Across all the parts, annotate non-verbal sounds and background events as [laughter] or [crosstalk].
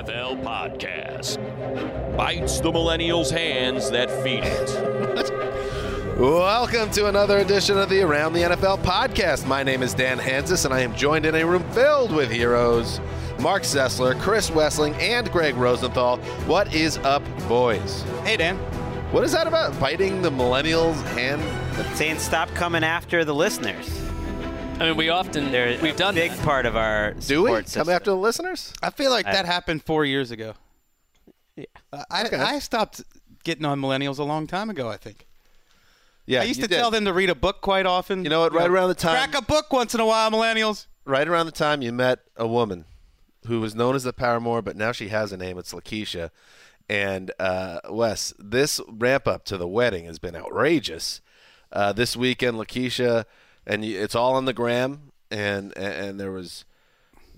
NFL podcast bites the millennials' hands that feed it. Welcome to another edition of the Around the NFL podcast. My name is Dan Hanzus, and I am joined in a room filled with heroes Marc Sessler, Chris Wesseling, and Greg Rosenthal. What is up, boys? Hey, Dan. What is that about? Biting the millennials' hand? Saying stop coming after the listeners. I mean, we often They're we've a done big that. part of our Do we support come system. after the listeners? I feel like I- that happened four years ago. Yeah. Uh, I, Okay. I stopped getting on millennials a long time ago. I think. Yeah, I used you to did. tell them to read a book quite often. You know what, right around the time- crack a book once in a while, millennials. right around the time you met a woman who was known as the paramour, but now she has a name. It's Lakeisha. And uh, Wes, this ramp up to the wedding has been outrageous. Uh, this weekend, Lakeisha, and it's all on the gram. And and, and there was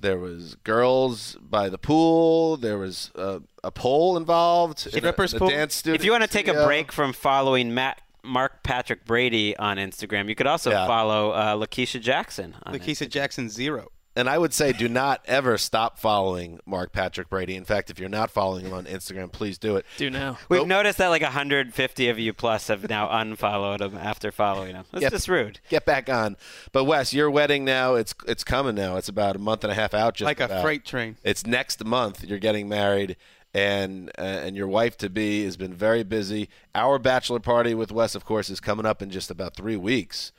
there was girls by the pool. There was uh, a pole involved. in a- Strippers pool? dance studio. If you want to take a break from following Matt, Mark Patrick Brady on Instagram, you could also Yeah. follow uh, Lakeisha Jackson. On Lakeisha Jackson zero. And I would say do not ever stop following Mark Patrick Brady. In fact, if you're not following him on Instagram, please do it. Do now. We've noticed that like 150 of you plus have now unfollowed him after following him. That's Yep. just rude. get back on. But Wes, your wedding now it's it's coming now. It's about a month and a half out. Just Like a freight train. It's next month. You're getting married, and uh, and your wife to be has been very busy. Our bachelor party with Wes, of course, is coming up in just about three weeks.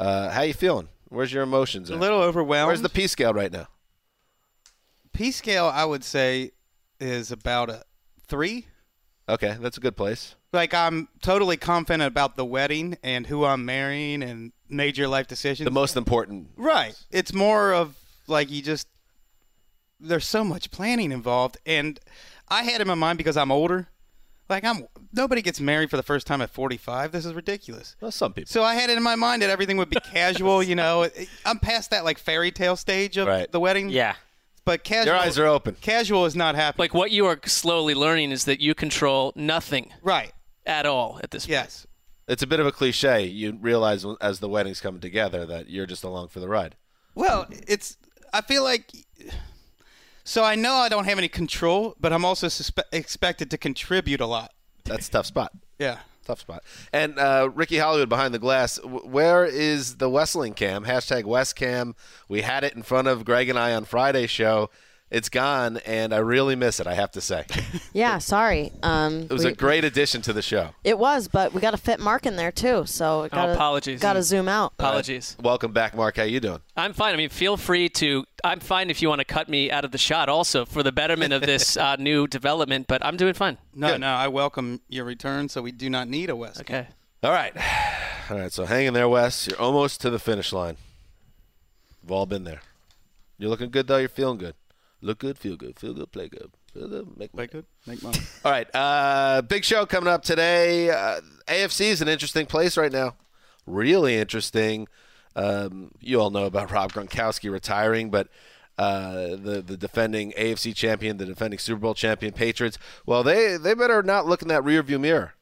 Uh, how you feeling? Where's your emotions? A at? little overwhelmed. Where's the P scale right now? P scale? I would say is about a three. Okay, that's a good place. Like I'm totally confident about the wedding and who I'm marrying and major life decisions. The most important. Right. It's more of like you just there's so much planning involved and I had in my mind because I'm older. Like I'm nobody gets married for the first time at 45. This is ridiculous. Well, some people. So I had it in my mind that everything would be [laughs] casual, you know. I'm past that like fairy tale stage of Right. the wedding. Yeah. But casual Your eyes are open. Casual is not happening. Like what you are slowly learning is that you control nothing right. at all at this point. Yes. It's a bit of a cliche. You realize as the wedding's coming together that you're just along for the ride. Well, it's. I feel like. So I know I don't have any control, but I'm also suspe- expected to contribute a lot. That's a tough spot. Yeah. Tough spot. And uh, Ricky Hollywood behind the glass. Where is the Wesseling cam? Hashtag Westcam. We had it in front of Greg and I on Friday's show. It's gone, and I really miss it. I have to say, [laughs] Yeah, sorry. Um, it was we- a great addition to the show. It was, but we got to fit Mark in there too, so it gotta, apologies. Got to zoom out. Apologies. Welcome back, Mark. How you doing? I'm fine. I mean, feel free to. I'm fine if you want to cut me out of the shot, also for the betterment of this [laughs] uh, new development. But I'm doing fine. No, no, I welcome your return, so we do not need a West. Okay. All right, all right. So hang in there, Wes. You're almost to the finish line. We've all been there. You're looking good though. You're feeling good. Look good, feel good, feel good, play good. Feel good, make Play good, make [laughs] money. All right, uh, big show coming up today. Uh, AFC is an interesting place right now. Really interesting. Um, you all know about [laughs] Rob Gronkowski retiring, but uh, the the defending AFC champion, the defending Super Bowl champion Patriots. Well, they they better not look in that rear view mirror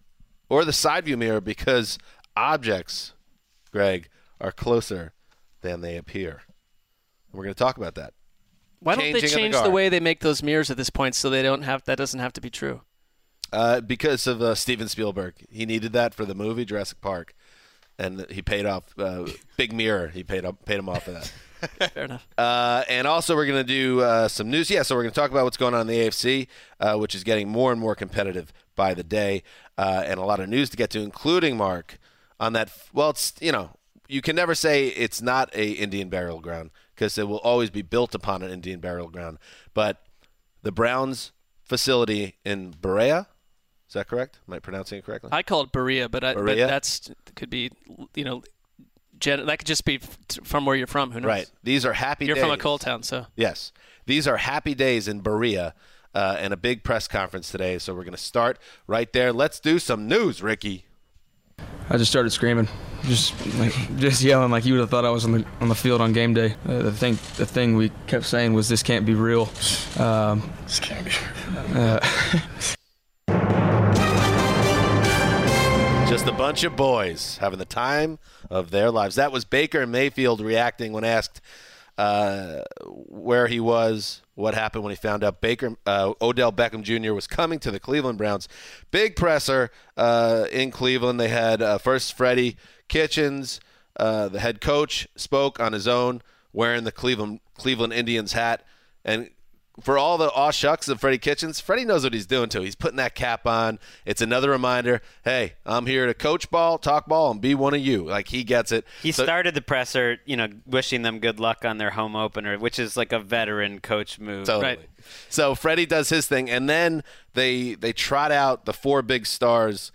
or the side view mirror because objects, Greg, are closer than they appear. And we're going to talk about that. Why don't they Changing of the change the, way they make those mirrors at this point so they don't have that doesn't have to be true? Uh, because of uh, Steven Spielberg, he needed that for the movie Jurassic Park, and he paid off. Uh, Big Mirror, he paid up, paid him off for that. [laughs] Fair enough. Uh, and also, we're going to do uh, some news. Yeah, so we're going to talk about what's going on in the AFC, uh, which is getting more and more competitive by the day, uh, and a lot of news to get to, including Mark on that. Well, it's you know you can never say it's not a Indian burial ground because it will always be built upon an Indian burial ground. But the Browns facility in Berea, is that correct? Am I pronouncing it correctly? I call it Berea, but, I, but that's could be you know, gen- that could just be from where you're from. Who knows? Right. These are happy You're days. from a coal town, so Yes. These are happy days in Berea uh, and a big press conference today. So we're going to start right there. Let's do some news, Ricky. I just started screaming, just like [laughs] just yelling like you would have thought I was on the on the field on game day. Uh, the thing the thing we kept saying was this can't be real. Um, this can't be. Uh, [laughs] Just a bunch of boys having the time of their lives. That was Baker and Mayfield reacting when asked uh, where he was, what happened when he found out Baker uh, Odell Beckham Jr. was coming to the Cleveland Browns. Big presser uh, in Cleveland. They had uh, first Freddie Kitchens, uh, the head coach, spoke on his own, wearing the Cleveland Cleveland Indians hat, and for all the aw shucks of Freddie Kitchens, Freddie knows what he's doing too. He's putting that cap on. It's another reminder. Hey, I'm here to coach ball, talk ball, and be one of you. Like he gets it. He So- started the presser, you know, wishing them good luck on their home opener, which is like a veteran coach move. Totally. So Freddie does his thing, and then they they trot out the four big stars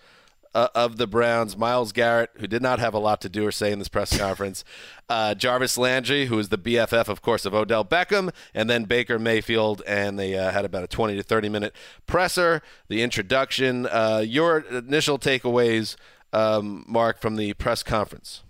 uh, of the Browns: Myles Garrett, who did not have a lot to do or say in this press [laughs] conference, uh, Jarvis Landry, who is the BFF, of course, of Odell Beckham, and then Baker Mayfield, and they uh, had about a twenty to thirty minute presser, the introduction. Uh, your initial takeaways, um, Mark, from the press conference.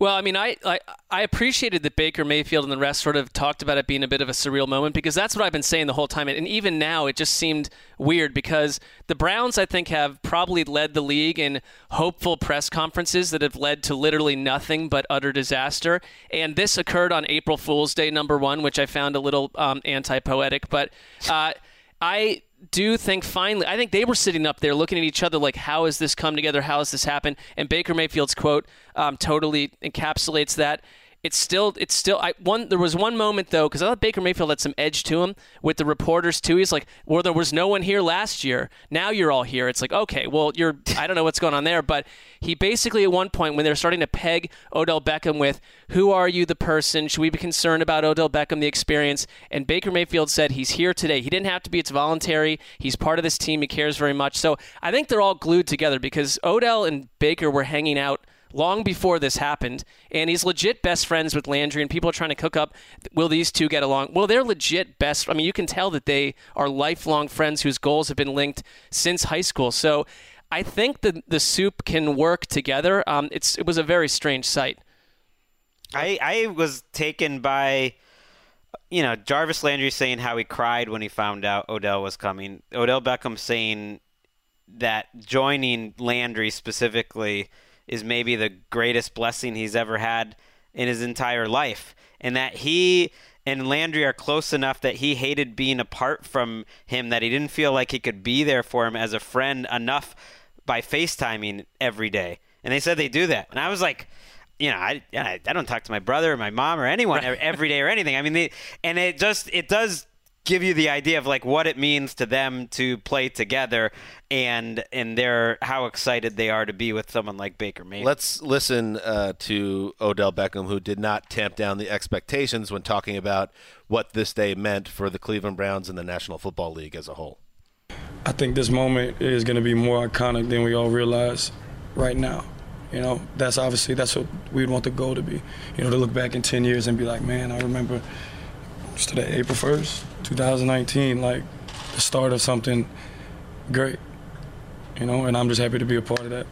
Well, I mean, I, I I appreciated that Baker Mayfield and the rest sort of talked about it being a bit of a surreal moment because that's what I've been saying the whole time. And even now, it just seemed weird because the Browns, I think, have probably led the league in hopeful press conferences that have led to literally nothing but utter disaster. And this occurred on April Fool's Day, number one, which I found a little um, anti-poetic. But uh, I do think finally, I think they were sitting up there looking at each other like, how has this come together? How has this happened? And Baker Mayfield's quote um, totally encapsulates that. It's still, it's still. I one. There was one moment though, because I thought Baker Mayfield had some edge to him with the reporters too. He's like, "Well, there was no one here last year. Now you're all here." It's like, okay, well, you're. I don't know what's going on there, but he basically at one point when they're starting to peg Odell Beckham with, "Who are you, the person? Should we be concerned about Odell Beckham, the experience?" And Baker Mayfield said he's here today. He didn't have to be. It's voluntary. He's part of this team. He cares very much. So I think they're all glued together because Odell and Baker were hanging out long before this happened, and he's legit best friends with Landry, and people are trying to cook up. Will these two get along? Well, they're legit best. I mean, you can tell that they are lifelong friends whose goals have been linked since high school. So, I think the the soup can work together. Um, it's it was a very strange sight. I, I was taken by, you know, Jarvis Landry saying how he cried when he found out Odell was coming. Odell Beckham saying that joining Landry specifically is maybe the greatest blessing he's ever had in his entire life. And that he and Landry are close enough that he hated being apart from him, that he didn't feel like he could be there for him as a friend enough by FaceTiming every day. And they said they do that. And I was like, you know, I, I don't talk to my brother or my mom or anyone every day or anything. I mean, they, and it just it does give you the idea of like what it means to them to play together and and their how excited they are to be with someone like Baker Mayfield. Let's listen uh, to Odell Beckham, who did not tamp down the expectations when talking about what this day meant for the Cleveland Browns and the National Football League as a whole. I think this moment is going to be more iconic than we all realize right now. You know, that's obviously that's what we'd want the goal to be. You know, to look back in 10 years and be like, man, I remember, What's today? April 1st, 2019. Like the start of something great, you know. And I'm just happy to be a part of that.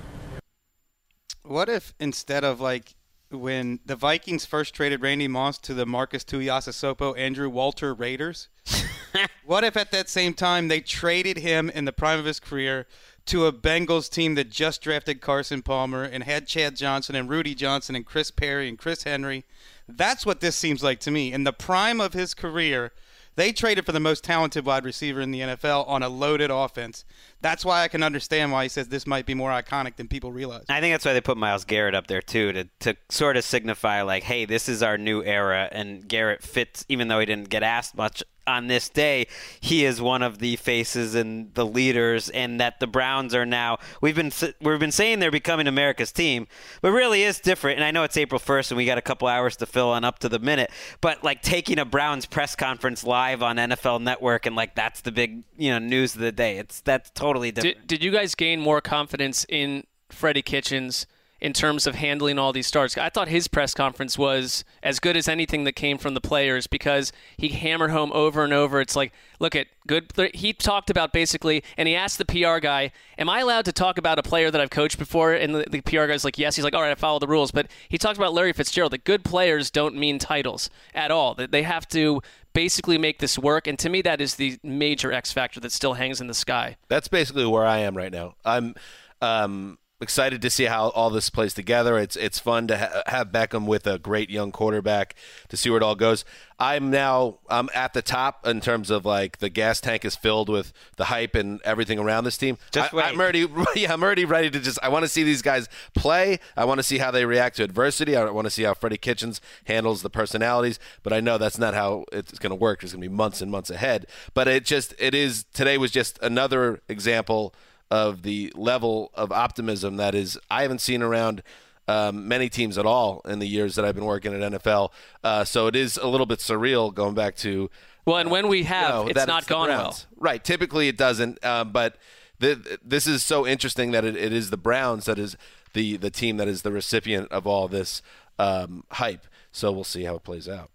What if instead of like when the Vikings first traded Randy Moss to the Marcus Tuiasosopo Andrew Walter Raiders? [laughs] what if at that same time they traded him in the prime of his career to a Bengals team that just drafted Carson Palmer and had Chad Johnson and Rudi Johnson and Chris Perry and Chris Henry? That's what this seems like to me. In the prime of his career, they traded for the most talented wide receiver in the NFL on a loaded offense. That's why I can understand why he says this might be more iconic than people realize. I think that's why they put Myles Garrett up there too to to sort of signify like, hey, this is our new era, and Garrett fits, even though he didn't get asked much on this day, he is one of the faces and the leaders, and that the Browns are now. We've been we've been saying they're becoming America's team, but really is different. And I know it's April first, and we got a couple hours to fill on up to the minute. But like taking a Browns press conference live on NFL Network, and like that's the big you know news of the day. It's that's totally different. Did, did you guys gain more confidence in Freddie Kitchens? In terms of handling all these starts. I thought his press conference was as good as anything that came from the players because he hammered home over and over. It's like, look at good. He talked about basically, and he asked the PR guy, "Am I allowed to talk about a player that I've coached before?" And the, the PR guy's like, "Yes." He's like, "All right, I follow the rules." But he talked about Larry Fitzgerald. That good players don't mean titles at all. That they have to basically make this work. And to me, that is the major X factor that still hangs in the sky. That's basically where I am right now. I'm. Um, excited to see how all this plays together. It's it's fun to ha- have Beckham with a great young quarterback to see where it all goes. I'm now I'm at the top in terms of like the gas tank is filled with the hype and everything around this team. Just I, wait. I'm already [laughs] yeah I'm already ready to just I want to see these guys play. I want to see how they react to adversity. I want to see how Freddie Kitchens handles the personalities. But I know that's not how it's going to work. There's going to be months and months ahead. But it just it is today was just another example of the level of optimism that is I haven't seen around um, many teams at all in the years that I've been working at NFL. Uh, so it is a little bit surreal going back to. Well, and when we have, you know, it's not the gone well. Right. Typically it doesn't. Uh, but the, this is so interesting that it, it is the Browns that is the, the team that is the recipient of all this um, hype. So we'll see how it plays out.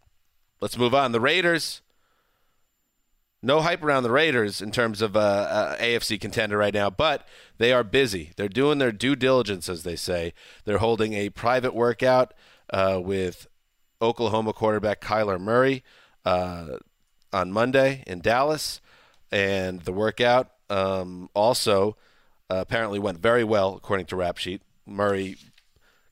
Let's move on. The Raiders no hype around the Raiders in terms of uh, uh, AFC contender right now, but they are busy. They're doing their due diligence, as they say. They're holding a private workout uh, with Oklahoma quarterback Kyler Murray uh, on Monday in Dallas, and the workout um, also uh, apparently went very well, according to Rap Sheet. Murray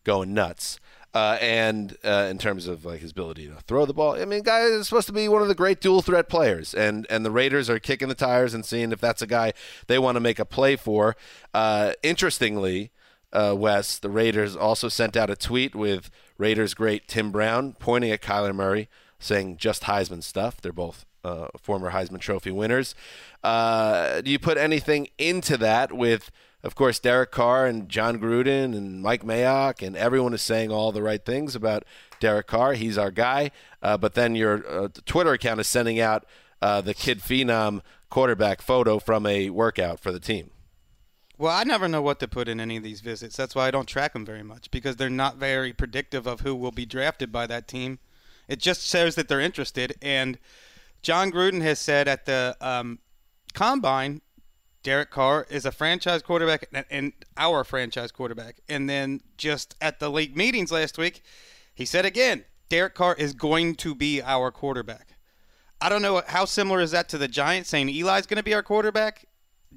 going nuts. Uh, and uh, in terms of like his ability to throw the ball, I mean, guy is supposed to be one of the great dual threat players, and and the Raiders are kicking the tires and seeing if that's a guy they want to make a play for. Uh, interestingly, uh, Wes, the Raiders also sent out a tweet with Raiders great Tim Brown pointing at Kyler Murray, saying just Heisman stuff. They're both uh, former Heisman Trophy winners. Uh, do you put anything into that with? Of course, Derek Carr and Jon Gruden and Mike Mayock and everyone is saying all the right things about Derek Carr. He's our guy. Uh, but then your uh, Twitter account is sending out uh, the kid phenom quarterback photo from a workout for the team. Well, I never know what to put in any of these visits. That's why I don't track them very much because they're not very predictive of who will be drafted by that team. It just shows that they're interested. And Jon Gruden has said at the um, combine Derek Carr is a franchise quarterback and our franchise quarterback. And then just at the league meetings last week, he said again, Derek Carr is going to be our quarterback. I don't know how similar is that to the Giants saying Eli's going to be our quarterback.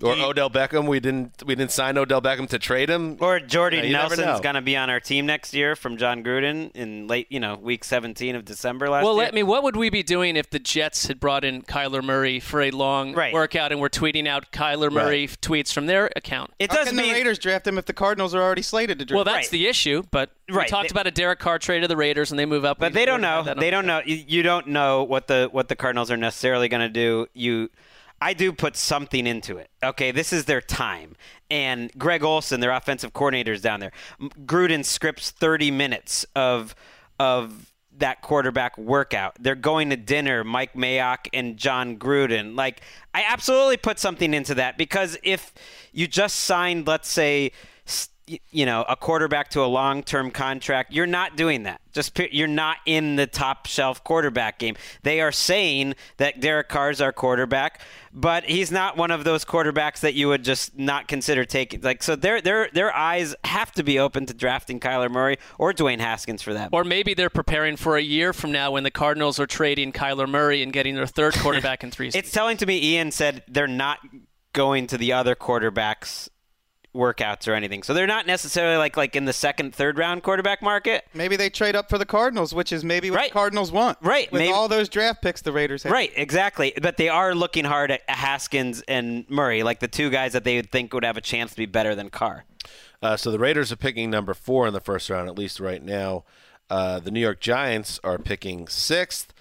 Or Odell Beckham. We didn't we didn't sign Odell Beckham to trade him. Or Jordy You never Nelson's going to be on our team next year from Jon Gruden in late, you know, week 17 of December last Well, year. Well, let me. What would we be doing if the Jets had brought in Kyler Murray for a long Right. workout and we're tweeting out Kyler Murray tweets from their account? It How does can the mean Raiders draft him if the Cardinals are already slated to draft? Well, that's Right. the issue. But we talked They- about a Derek Carr trade to the Raiders, and they move up. But they don't know. had that on They don't show. know. You, you don't know what the what the Cardinals are necessarily going to do. You, I do put something into it. Okay, this is their time. And Greg Olson, their offensive coordinator, is down there. Gruden scripts thirty minutes of of that quarterback workout. They're going to dinner. Mike Mayock and Jon Gruden. Like I absolutely put something into that because if you just signed, let's say. You know a quarterback to a long-term contract. You're not doing that. Just you're not in the top shelf quarterback game. They are saying that Derek Carr is our quarterback, but he's not one of those quarterbacks that you would just not consider taking. Like so, their their their eyes have to be open to drafting Kyler Murray or Dwayne Haskins for that. Or maybe they're preparing for a year from now when the Cardinals are trading Kyler Murray and getting their third quarterback in three. [laughs] It's telling to me. Ian said they're not going to the other quarterbacks workouts or anything. So they're not necessarily like like in the second, third round quarterback market. Maybe they trade up for the Cardinals, which is maybe what Right. the Cardinals want. Right. With Maybe- all those draft picks the Raiders have. Right, exactly. But they are looking hard at Haskins and Murray, like the two guys that they would think would have a chance to be better than Carr. Uh, so the Raiders are picking number four in the first round, at least right now. Uh, the New York Giants are picking sixth,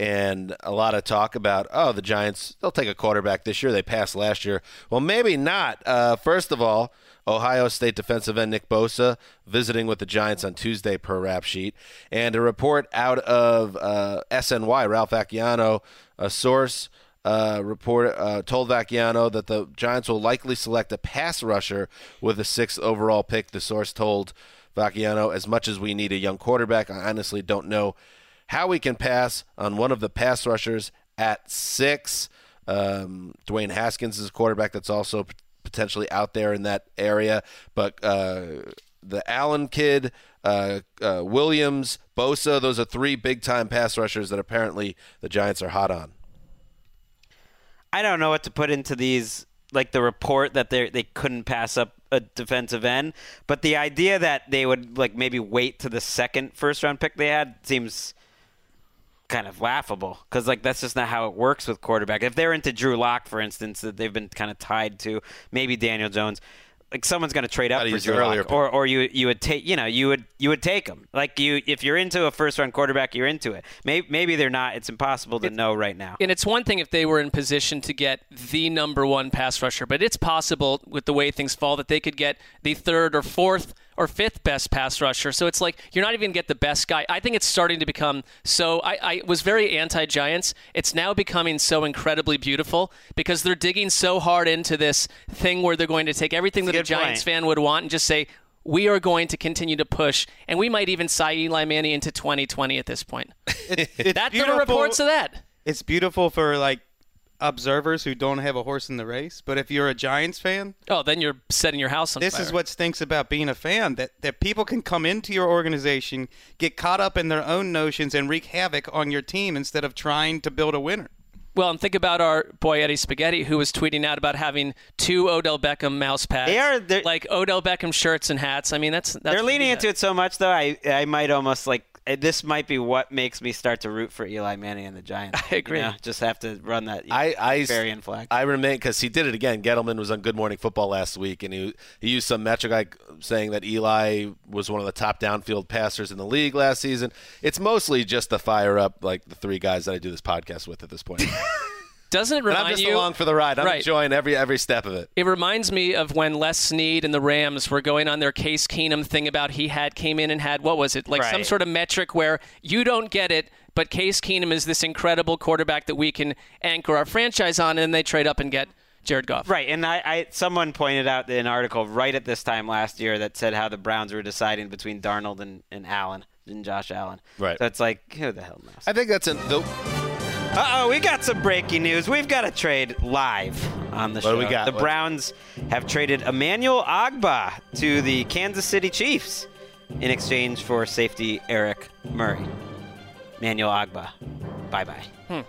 and a lot of talk about oh the Giants they'll take a quarterback this year. They passed last year. Well, maybe not. Uh, first of all, Ohio State defensive end Nick Bosa visiting with the Giants on Tuesday per rap sheet, and a report out of uh, SNY Ralph Vacchiano, a source uh, report uh, told Vacchiano that the Giants will likely select a pass rusher with the sixth overall pick. The source told Vacchiano, as much as we need a young quarterback, I honestly don't know how we can pass on one of the pass rushers at six. Um, Dwayne Haskins is a quarterback that's also potentially out there in that area, but uh, the Allen kid, uh, uh, Williams, Bosa, those are three big time pass rushers that apparently the Giants are hot on. I don't know what to put into these, like the report that they they couldn't pass up a defensive end, but the idea that they would like maybe wait to the second first round pick they had seems kind of laughable because like that's just not how it works with quarterback. If they're into Drew Lock, for instance, that they've been kind of tied to, maybe Daniel Jones. Like someone's going to trade up for use Drew earlier Lock, or or you you would take you know you would you would take him. Like you if you're into a first round quarterback, you're into it. Maybe maybe they're not. It's impossible to know right now. And it's one thing if they were in position to get the number one pass rusher, but it's possible with the way things fall that they could get the third or fourth or fifth best pass rusher. So it's like you're not even going to get the best guy. I think it's starting to become so. I, I was very anti Giants. It's now becoming so incredibly beautiful because they're digging so hard into this thing where they're going to take everything that a Giants point. fan would want and just say, we are going to continue to push, and we might even sign Eli Manning into 2020 at this point. It's [laughs] that there are beautiful- reports of that. It's beautiful for like observers who don't have a horse in the race. But if you're a Giants fan, Oh, then you're setting your house on this fire. is what stinks about being a fan that, that people can come into your organization, get caught up in their own notions, and wreak havoc on your team instead of trying to build a winner. Well, and think about our boy Eddie Spaghetti, who was tweeting out about having two Odell Beckham mouse pads. They are- like Odell Beckham shirts and hats. I mean, that's, that's They're leaning into it so much, though. I I might almost like this might be what makes me start to root for Eli Manning and the Giants. [laughs] I agree. You know, just have to run that I I Barian flag. I remain because he did it again. Gettleman was on Good Morning Football last week, and he he used some metric like saying that Eli was one of the top downfield passers in the league last season. It's mostly just to fire up like the three guys that I do this podcast with at this point. [laughs] Doesn't it and remind I'm just you? along for the ride. I'm Right. enjoying every every step of it. It reminds me of when Les Snead and the Rams were going on their Case Keenum thing about he had came in and had what was it like some sort of metric where you don't get it, but Case Keenum is this incredible quarterback that we can anchor our franchise on, and then they trade up and get Jared Goff. Right, and I, I someone pointed out an article right at this time last year that said how the Browns were deciding between Darnold and, and Allen and Josh Allen. Right. So it's like who the hell knows? I think that's in the. Uh oh, we got some breaking news. We've got a trade live on the What show. do we got? The What- Browns have traded Emmanuel Ogbah to the Kansas City Chiefs in exchange for safety Eric Murray. Emmanuel Ogbah, bye bye. Hmm.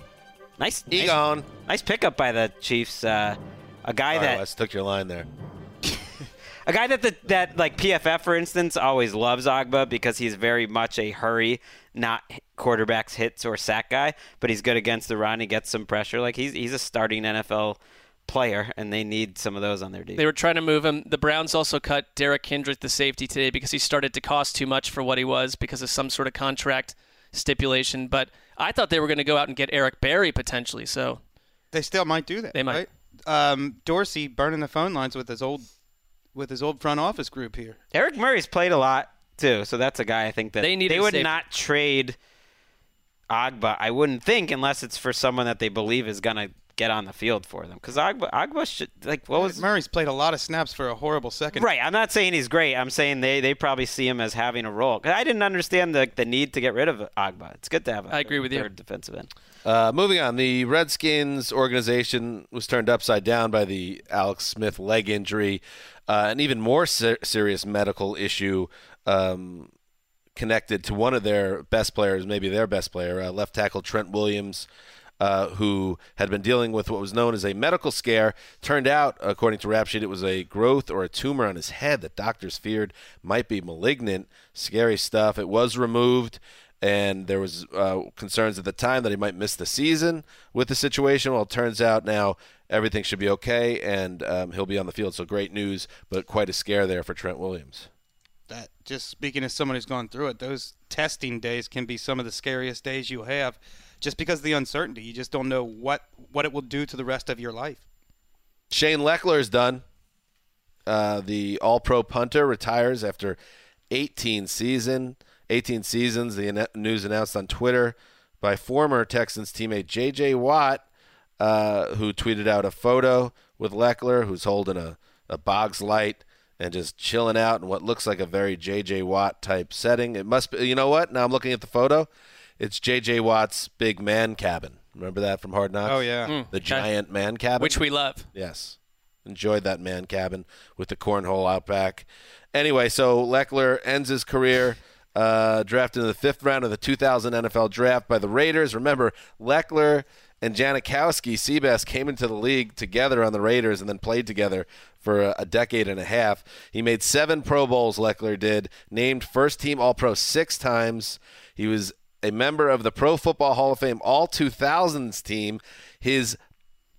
Nice, He nice, gone. nice pickup by the Chiefs. Uh, a guy All right, that Wes, took your line there. [laughs] a guy that the, that like PFF for instance always loves Ogbah because he's very much a hurry, not quarterbacks hits or sack guy, but he's good against the run. He gets some pressure. Like he's he's a starting NFL player, and they need some of those on their defense. They were trying to move him. The Browns also cut Derrick Kindred, the safety, today because he started to cost too much for what he was because of some sort of contract stipulation. But I thought they were going to go out and get Eric Berry potentially. So They still might do that. They might. Right? Um, Dorsey burning the phone lines with his old with his old front office group here. Eric Murray's played a lot too, so that's a guy I think that They needed they would safety. not trade Ogbah. I wouldn't think unless it's for someone that they believe is gonna get on the field for them because Ogbah, Ogbah should like what was Murray's played a lot of snaps for a horrible second. Right. I'm not saying he's great. I'm saying they, they probably see him as having a role. 'Cause I didn't understand the, the need to get rid of Ogbah. It's good to have. A I agree with you. third defensive end. Uh, moving on, the Redskins organization was turned upside down by the Alex Smith leg injury, uh, an even more ser- serious medical issue um, connected to one of their best players, maybe their best player, uh, left tackle Trent Williams. Uh, who had been dealing with what was known as a medical scare. Turned out, according to Rap Sheet, it was a growth or a tumor on his head that doctors feared might be malignant. Scary stuff. It was removed and there was uh, concerns at the time that he might miss the season with the situation. Well, it turns out now everything should be okay, and um, he'll be on the field. So great news, but quite a scare there for Trent Williams. That just speaking as someone who's gone through it, those testing days can be some of the scariest days you have, just because of the uncertainty. You just don't know what what it will do to the rest of your life. Shane Lechler is done. Uh, the All-Pro punter retires after 18 season. 18 seasons. The news announced on Twitter by former Texans teammate J.J. Watt, uh, who tweeted out a photo with Lechler, who's holding a, a Boggs light and just chilling out in what looks like a very J.J. Watt type setting. It must be, you know what? Now I'm looking at the photo. It's J.J. Watt's big man cabin. Remember that from Hard Knocks? Oh, yeah. Mm, The okay. giant man cabin? which we love. Yes. Enjoyed that man cabin with the cornhole out back. Anyway, so Lechler ends his career uh, drafted in the fifth round of the 2000 NFL draft by the Raiders. Remember, Lechler and Janikowski, Seabass came into the league together on the Raiders and then played together for a, decade and a half. He made seven Pro Bowls, Lechler did, named first team All Pro six times. He was a member of the Pro Football Hall of Fame All 2000s team. His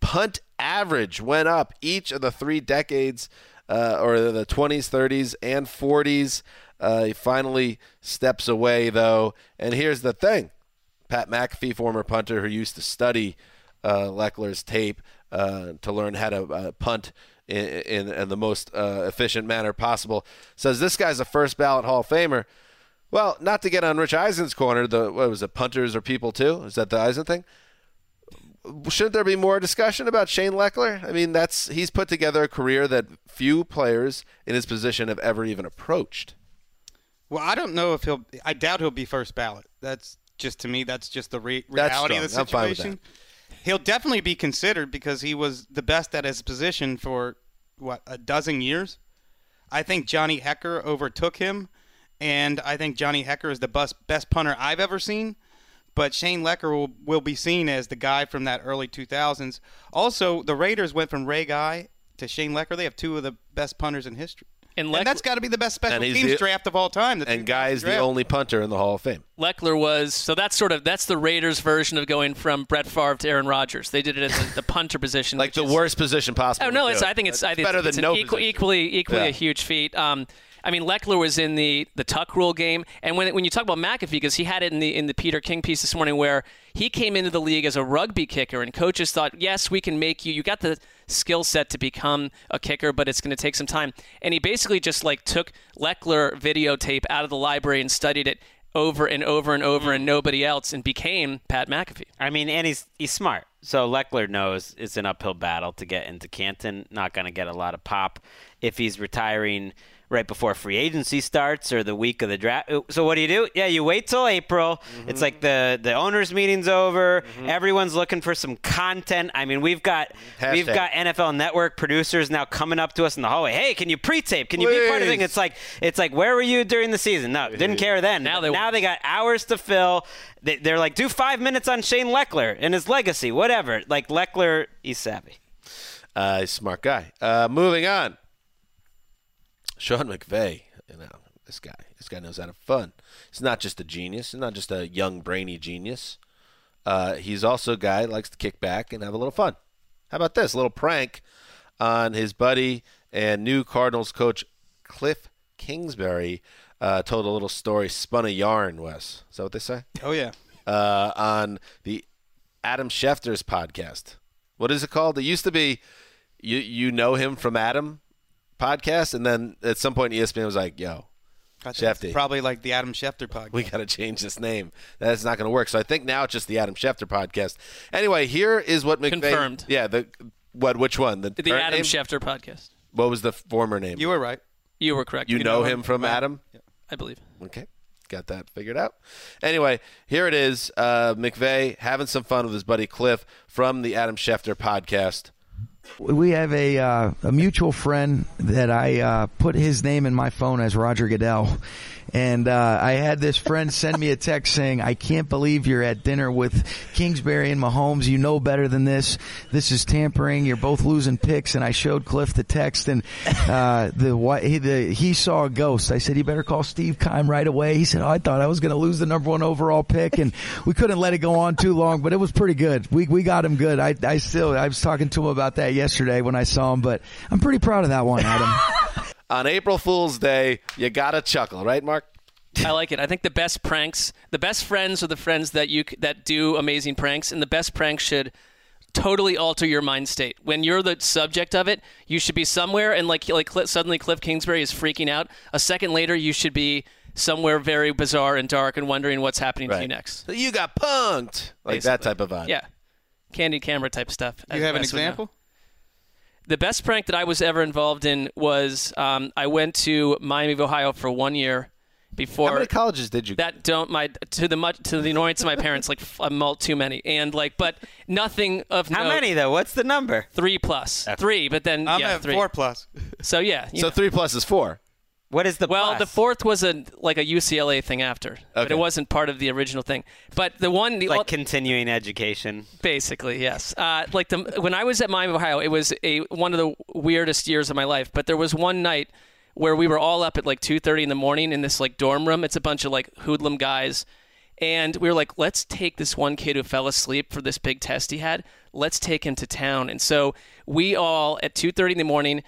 punt average went up each of the three decades, uh, or the 20s, 30s, and 40s. Uh, he finally steps away, though. And here's the thing Pat McAfee, former punter who used to study uh, Lechler's tape uh, to learn how to uh, punt in, in, in the most uh, efficient manner possible, says this guy's a first ballot Hall of Famer. Well, not to get on Rich Eisen's corner, the what was it, punters or people too? Is that the Eisen thing? Shouldn't there be more discussion about Shane Lechler? I mean, that's he's put together a career that few players in his position have ever even approached. Well, I don't know if he'll. I doubt he'll be first ballot. That's just to me. That's just the re- reality of the strong. I'm fine with situation. He'll definitely be considered because he was the best at his position for what a dozen years. I think Johnny Hekker overtook him, and I think Johnny Hekker is the best best punter I've ever seen. But Shane Lechler will, will be seen as the guy from that early 2000s. Also, the Raiders went from Ray Guy to Shane Lechler. They have two of the best punters in history. And, And that's got to be the best special teams the- draft of all time. the And Guy's the only punter in the Hall of Fame. Lechler was so that's sort of that's the Raiders' version of going from Brett Favre to Aaron Rodgers. They did it at the, the punter position, Like the is- worst position possible. Oh no, it's. I think it's I think better it's than an no equal, equally equally Yeah. a huge feat. Um, I mean, Lechler was in the the Tuck Rule game, and when when you talk about McAfee, because he had it in the in the Peter King piece this morning, where he came into the league as a rugby kicker, and coaches thought, yes, we can make you. You got the skill set to become a kicker, but it's going to take some time. And he basically just like took Lechler videotape out of the library and studied it over and over and over, and mm. nobody else, and became Pat McAfee. I mean, and he's he's smart. So Lechler knows it's an uphill battle to get into Canton. Not going to get a lot of pop if he's retiring right before free agency starts or the week of the draft. So what do you do? Yeah, you wait till April. It's like the the owners meeting's over. Everyone's looking for some content. I mean, we've got we've got NFL Network producers now coming up to us in the hallway. Hey, can you pre-tape? Can you be part of the thing? It's like it's like where were you during the season? No, didn't care then. Now Now they they now they got hours to fill. They, they're like, do five minutes on Shane Lechler and his legacy, whatever. Like Lechler, he's savvy. Uh, he's a smart guy. Uh, moving on. Sean McVay, you know, this guy. This guy knows how to have fun. He's not just a genius. He's not just a young, brainy genius. Uh, he's also a guy that likes to kick back and have a little fun. How about this? A little prank on his buddy and new Cardinals coach, Cliff Kingsbury. Uh, told a little story, spun a yarn, Wes. Is that what they say? Oh yeah. uh, on the Adam Schefter's podcast. What is it called? It used to be you you know him from Adam podcast, and then at some point ESPN was like, "Yo, I think it's Shefty. Probably like the Adam Schefter podcast. We got to change this name. That's not going to work. So I think now it's just the Adam Schefter podcast. Anyway, here is what McVay. Confirmed. Yeah. The what? Which one? The, The Adam name? Schefter podcast. What was the former name? You were right. You were correct. You know him from Adam. I believe. Okay. Got that figured out. Anyway, here it is. Uh, McVay having some fun with his buddy Cliff from the Adam Schefter podcast. We have a uh, a mutual friend that I uh, put his name in my phone as Roger Goodell, and uh, I had this friend send me a text saying, "I can't believe you're at dinner with Kingsbury and Mahomes. You know better than this. This is tampering. You're both losing picks." And I showed Cliff the text, and uh, the, he, the he saw a ghost. I said, "You better call Steve Keim right away." He said, "Oh, I thought I was going to lose the number one overall pick," and we couldn't let it go on too long, but it was pretty good. We we got him good. I I still I was talking to him about that yesterday when I saw him, but I'm pretty proud of that one, Adam. [laughs] On April Fool's Day, you got to chuckle, right, Mark? I like it. I think the best pranks, the best friends are the friends that you that do amazing pranks, and the best pranks should totally alter your mind state. When you're the subject of it, you should be somewhere, and like like suddenly Cliff Kingsbury is freaking out. A second later, you should be somewhere very bizarre and dark and wondering what's happening to you next. So you got punked. Like that type of vibe. Yeah, candy camera type stuff. You as have an best know. example? The best prank that I was ever involved in was um, I went to Miami of Ohio for one year before. How many colleges did you? That don't my to the much to the annoyance of my parents like f- a mult too many and like but nothing of How note. many though? What's the number? Three plus three, but then I'm yeah at three. four plus. So yeah, So know. three plus is four. What is the well the fourth was a like a UCLA thing after, but it wasn't part of the original thing. But the one the like continuing education. Basically, yes. Uh, like the when I was at Miami, Ohio, it was a one of the weirdest years of my life. But there was one night where we were all up at like two thirty in the morning in this like dorm room. It's a bunch of like hoodlum guys, and we were like, let's take this one kid who fell asleep for this big test he had. Let's take him to town. And so we all at two thirty in the morning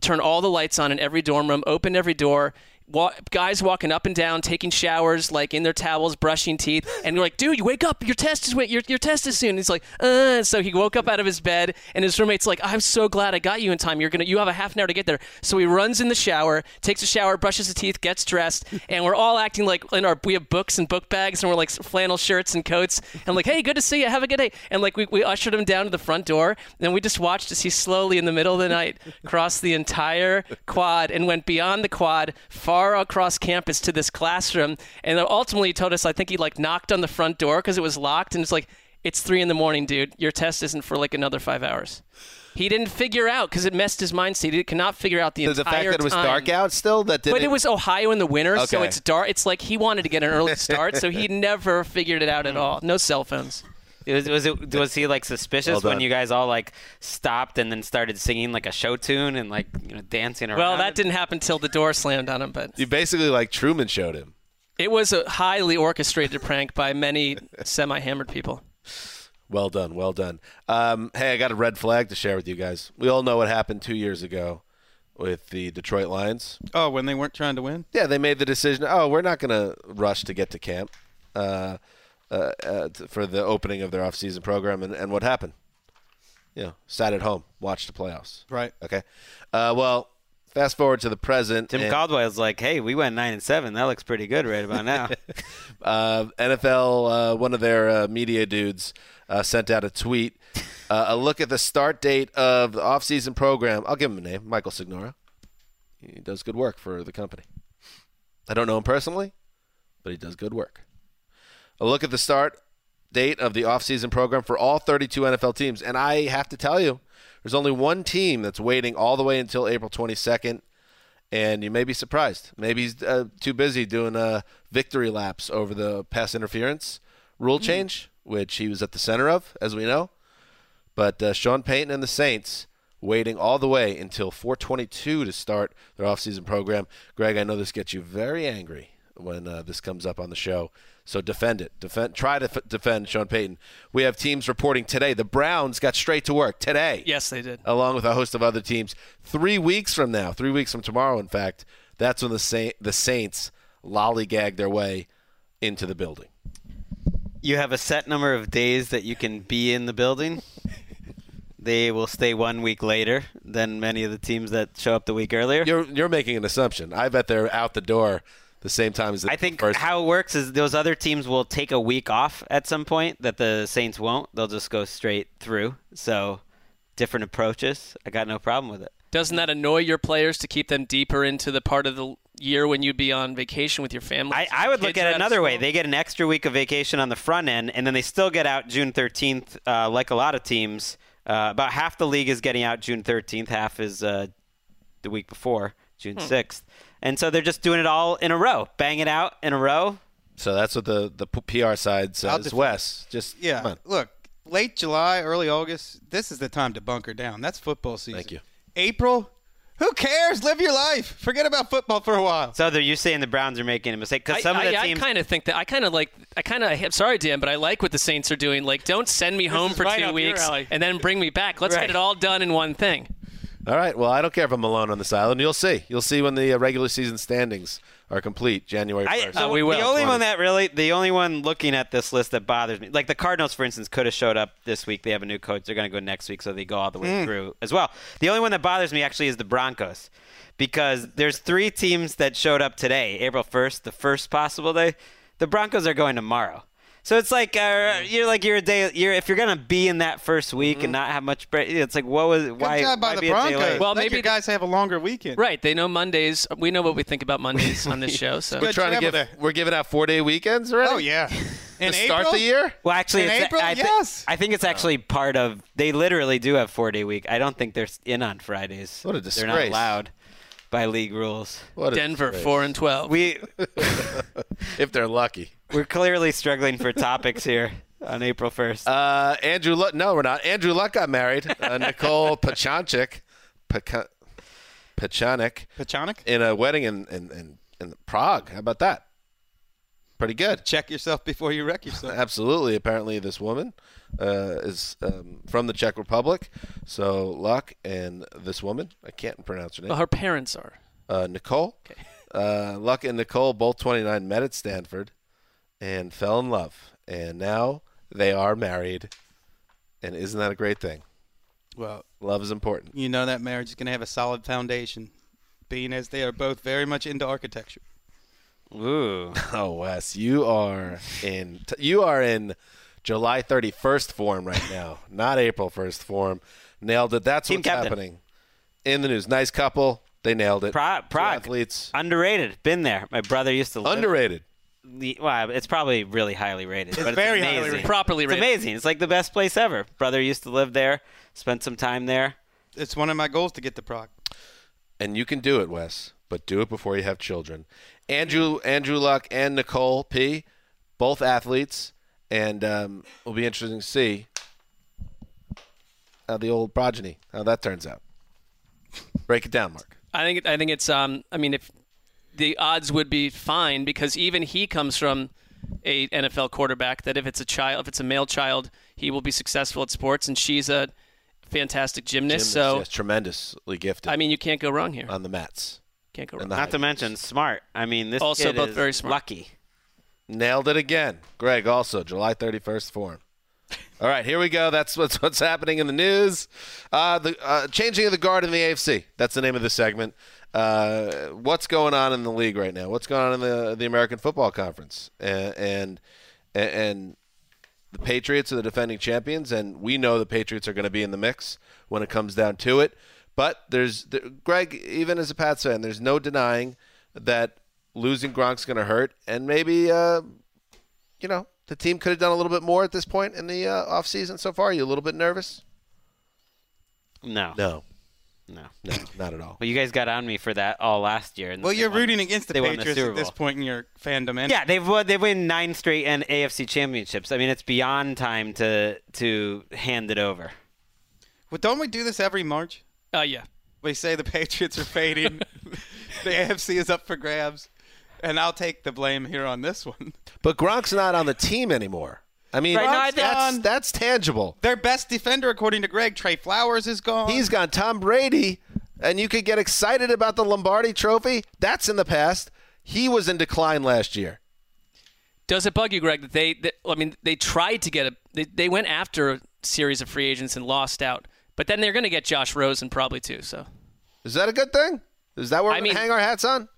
turn all the lights on in every dorm room, open every door. Wa- guys walking up and down, taking showers, like in their towels, brushing teeth, and you're like, "Dude, you wake up! Your test is wait, your your test is soon." he's like, "Uh." So he woke up out of his bed, and his roommate's like, "I'm so glad I got you in time. You're gonna, you have a half an hour to get there." So he runs in the shower, takes a shower, brushes his teeth, gets dressed, and we're all acting like in our we have books and book bags, and we're like flannel shirts and coats, and like, "Hey, good to see you. Have a good day." And like we we ushered him down to the front door, and we just watched as he slowly in the middle of the night crossed the entire quad and went beyond the quad, far across campus to this classroom, and ultimately he told us, I think he like knocked on the front door because it was locked, and it's like, "It's three in the morning, dude. Your test isn't for like another five hours." He didn't figure out because it messed his mind state. He cannot figure out the The, the fact that it was time. dark out still that did But it was Ohio in the winter, so it's dark. It's like he wanted to get an early [laughs] start, so he never figured it out at hmm. all. No cell phones. Was, was it was he like suspicious Well when you guys all like stopped and then started singing like a show tune and like you know dancing around? Well, that didn't happen till the door slammed on him, but You basically like Truman showed him. it was a highly orchestrated prank by many semi-hammered people. Well done, well done. Um, hey, I got a red flag to share with you guys. We all know what happened two years ago with the Detroit Lions. Oh, when they weren't trying to win? Yeah, they made the decision. Oh, we're not going to rush to get to camp uh, uh, uh, t- for the opening of their off-season program, and, and what happened? You know, sat at home, watched the playoffs. Right. Okay. Uh, well, fast forward to the present. Jim and- Caldwell's like, "Hey, we went nine and seven. That looks pretty good right about now." [laughs] uh, NFL, uh, one of their uh, media dudes, uh, sent out a tweet. Uh, a look at the start date of the off-season program. I'll give him a name, Michael Signora. He does good work for the company. I don't know him personally, but he does good work. A look at the start date of the off-season program for all 32 NFL teams, and I have to tell you, there's only one team that's waiting all the way until April 22nd, and you may be surprised. Maybe he's uh, too busy doing uh, victory laps over the pass interference rule change, which he was at the center of, as we know. But uh, Sean Payton and the Saints waiting all the way until 422 to start their offseason program. Greg, I know this gets you very angry when uh, this comes up on the show. So defend it. Defend. Try to f- defend Sean Payton. We have teams reporting today. The Browns got straight to work today. Yes, they did. Along with a host of other teams. Three weeks from now, three weeks from tomorrow, in fact, that's when the Sa- the Saints lollygag their way into the building. you have a set number of days that you can be in the building. [laughs] they will stay one week later than many of the teams that show up the week earlier. You're you're making an assumption. I bet they're out the door the same time as the I think first. how it works is those other teams will take a week off at some point that the Saints won't. They'll just go straight through. So different approaches. I got no problem with it. Doesn't that annoy your players to keep them deeper into the part of the year when you'd be on vacation with your family? I, I would look at it another way. They get an extra week of vacation on the front end, and then they still get out June 13th, uh, like a lot of teams. Uh, about half the league is getting out June 13th, half is uh, the week before, June Hmm. 6th. And so they're just doing it all in a row, bang it out in a row. so that's what the the PR side I'll says. defend- Wes, just Yeah. Look, late July, early August, this is the time to bunker down. That's football season. Thank you. April, who cares? Live your life. Forget about football for a while. So they're, you're saying the Browns are making a mistake because some I, of the I, teams. I kind of think that I kind of like I kind of I'm sorry Dan, but I like what the Saints are doing. Like, don't send me home for right two weeks and then bring me back. Let's Right. get it all done in one thing. All right. Well, I don't care if I'm alone on this island. You'll see. You'll see when the uh, regular season standings are complete, January I, 1st. the, Uh, we will. the only 20. one that really, the only one looking at this list that bothers me, like the Cardinals, for instance, could have showed up this week. They have a new coach. They're going to go next week, so they go all the way through as well. The only one that bothers me actually is the Broncos, because there's three teams that showed up today, April 1st, the first possible day. The Broncos are going tomorrow. So it's like uh, you're like you're a day. You're if you're gonna be in that first week and not have much break. It's like what was Good why? job by why the be Broncos. Well, Let maybe your guys have a longer weekend. Right? They know Mondays. We know what we think about Mondays on this [laughs] show. So we're trying to give. there. We're giving out four day weekends already. Oh yeah. [laughs] In to start April? the year. Well, actually, In it's, April? I, thi- Yes. I think it's actually part of. They literally do have four day week. I don't think they're in on Fridays. What a disgrace! They're not allowed by league rules. What a Denver disgrace. four and twelve. We [laughs] if they're lucky. We're clearly struggling for topics here on April first. Uh, Andrew Luck. No, we're not. Andrew Luck got married. Uh, [laughs] Nicole Pachanchik. Pacha- Pachanik. Pachonic? In a wedding in, in, in, in Prague. How about that? Pretty good. Check yourself before you wreck yourself. [laughs] Absolutely. Apparently, this woman uh, is um, from the Czech Republic. So, Luck and this woman, I can't pronounce her name. Well, her parents are. uh, Nicole. Uh, Luck and Nicole, both 29, met at Stanford and fell in love. And now they are married. And isn't that a great thing? Well, Love is important. you know that marriage is going to have a solid foundation, being as they are both very much into architecture. Ooh, [laughs] Oh, Wes, you are in you are in July 31st form right now, not April 1st form. Nailed it. That's Team what's captain. happening in the news. Nice couple. They nailed it. Prague, Prague, athletes. underrated. Been there. My brother used to live. Underrated. The- Well, it's probably really highly rated. but it's very highly amazing. rated. It's amazing. It's like the best place ever. Brother used to live there. Spent some time there. It's one of my goals to get to Prague. and you can do it, Wes, but do it before you have children. Andrew Andrew Luck and Nicole P, both athletes, and um, it'll be interesting to see how the old progeny how that turns out. Break it down, Mark. I think I think it's um I mean if the odds would be fine because even he comes from a NFL quarterback that if it's a child if it's a male child he will be successful at sports and she's a fantastic gymnast, Gymnast, so yes, tremendously gifted I mean you can't go wrong here on the mats. can't go wrong Not to mention smart. I mean, this Also kid both is very smart. lucky. Nailed it again. Greg also July 31st form. [laughs] All right, here we go. That's what's what's happening in the news. Uh, the uh, changing of the guard in the AFC. That's the name of the segment. Uh, what's going on in the league right now? What's going on in the the American Football Conference? And and, and the Patriots are the defending champions, and we know the Patriots are going to be in the mix when it comes down to it. But there's there, Greg, even as a Pats fan, there's no denying that losing Gronk's going to hurt, and maybe uh, you know the team could have done a little bit more at this point in the uh, offseason so far. Are you a little bit nervous? No, No, no. no, not at all. Well, you guys got on me for that all last year. and Well, you're won- rooting against the they won Patriots Super at this point in your fandom. And Yeah, they've won, they've won nine straight and AFC championships. I mean, it's beyond time to to hand it over. Well, don't we do this every March? uh yeah We say the Patriots are fading, [laughs] the AFC is up for grabs, and I'll take the blame here on this one. But Gronk's not on the team anymore. I mean, Right, no, I that's, think- that's tangible. Their best defender, according to Greg, Trey Flowers, is gone. He's gone. Tom Brady, and you could get excited about the Lombardi Trophy. That's in the past. He was in decline last year. Does it bug you, Greg, that they, that, I mean, they tried to get a, they, they went after a series of free agents and lost out. But then they're going to get Josh Rosen probably too. So Is that a good thing? Is that what we're I going to mean- hang our hats on?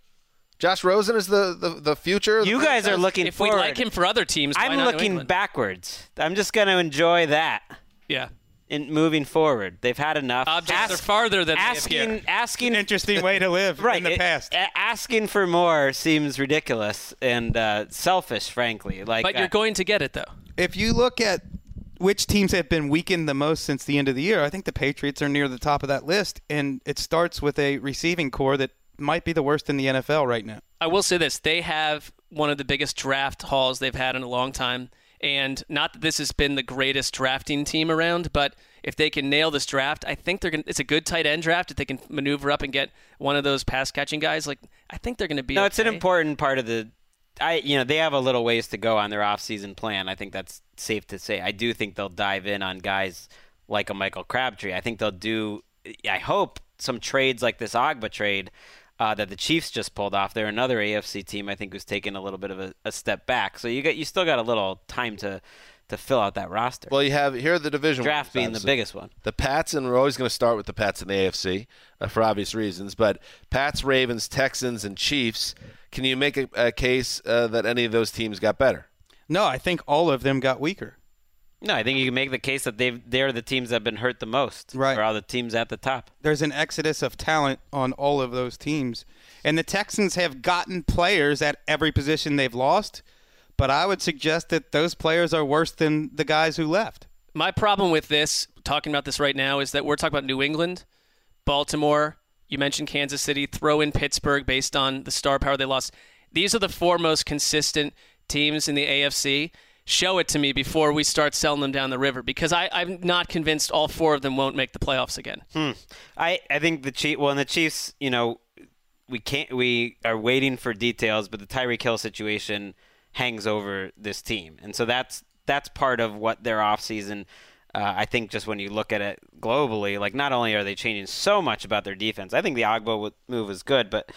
Josh Rosen is the, the, the future? of the You guys are looking if forward. we like him for other teams, why I'm not looking England? backwards. I'm just going to enjoy that. Yeah. In moving forward, they've had enough. Objects are farther than they asking, appear. asking. Interesting way to live right in the it- past. asking for more seems ridiculous and uh, selfish, frankly. Like, But uh, you're going to get it though. If you look at which teams have been weakened the most since the end of the year, I think the Patriots are near the top of that list, and it starts with a receiving core that might be the worst in the NFL right now. I will say this: they have one of the biggest draft hauls they've had in a long time, and not that this has been the greatest drafting team around, but if they can nail this draft, I think they're going. to It's a good tight end draft if they can maneuver up and get one of those pass catching guys. Like I think they're going to be. no, it's an important part of the. I you know they have a little ways to go on their off-season plan. I think that's safe to say. I do think they'll dive in on guys like a Michael Crabtree. I think they'll do. I hope some trades like this Ogbah trade uh, that the Chiefs just pulled off. They're another AFC team I think who's taken a little bit of a, a step back. So you got you still got a little time to to fill out that roster. Well, you have here are the division Draft ones, being the biggest one. The Pats, and we're always going to start with the Pats in the AFC uh, for obvious reasons. But Pats, Ravens, Texans, and Chiefs. Can you make a, a case uh, that any of those teams got better? No, I think all of them got weaker. No, I think you can make the case that they've they're the teams that have been hurt the most. Right. Or all the teams at the top. There's an exodus of talent on all of those teams. And the Texans have gotten players at every position they've lost, but I would suggest that those players are worse than the guys who left. My problem with this, talking about this right now, is that we're talking about New England, Baltimore. You mentioned Kansas City. Throw in Pittsburgh based on the star power they lost. These are the four most consistent teams in the AFC. Show it to me before we start selling them down the river because I, I'm not convinced all four of them won't make the playoffs again. Hmm. I, I think the Chief. Well, in the Chiefs, you know, we can't. We are waiting for details, but the Tyreek Hill situation hangs over this team, and so that's that's part of what their offseason uh, I think just when you look at it globally, like not only are they changing so much about their defense, I think the Ogbah move was good, but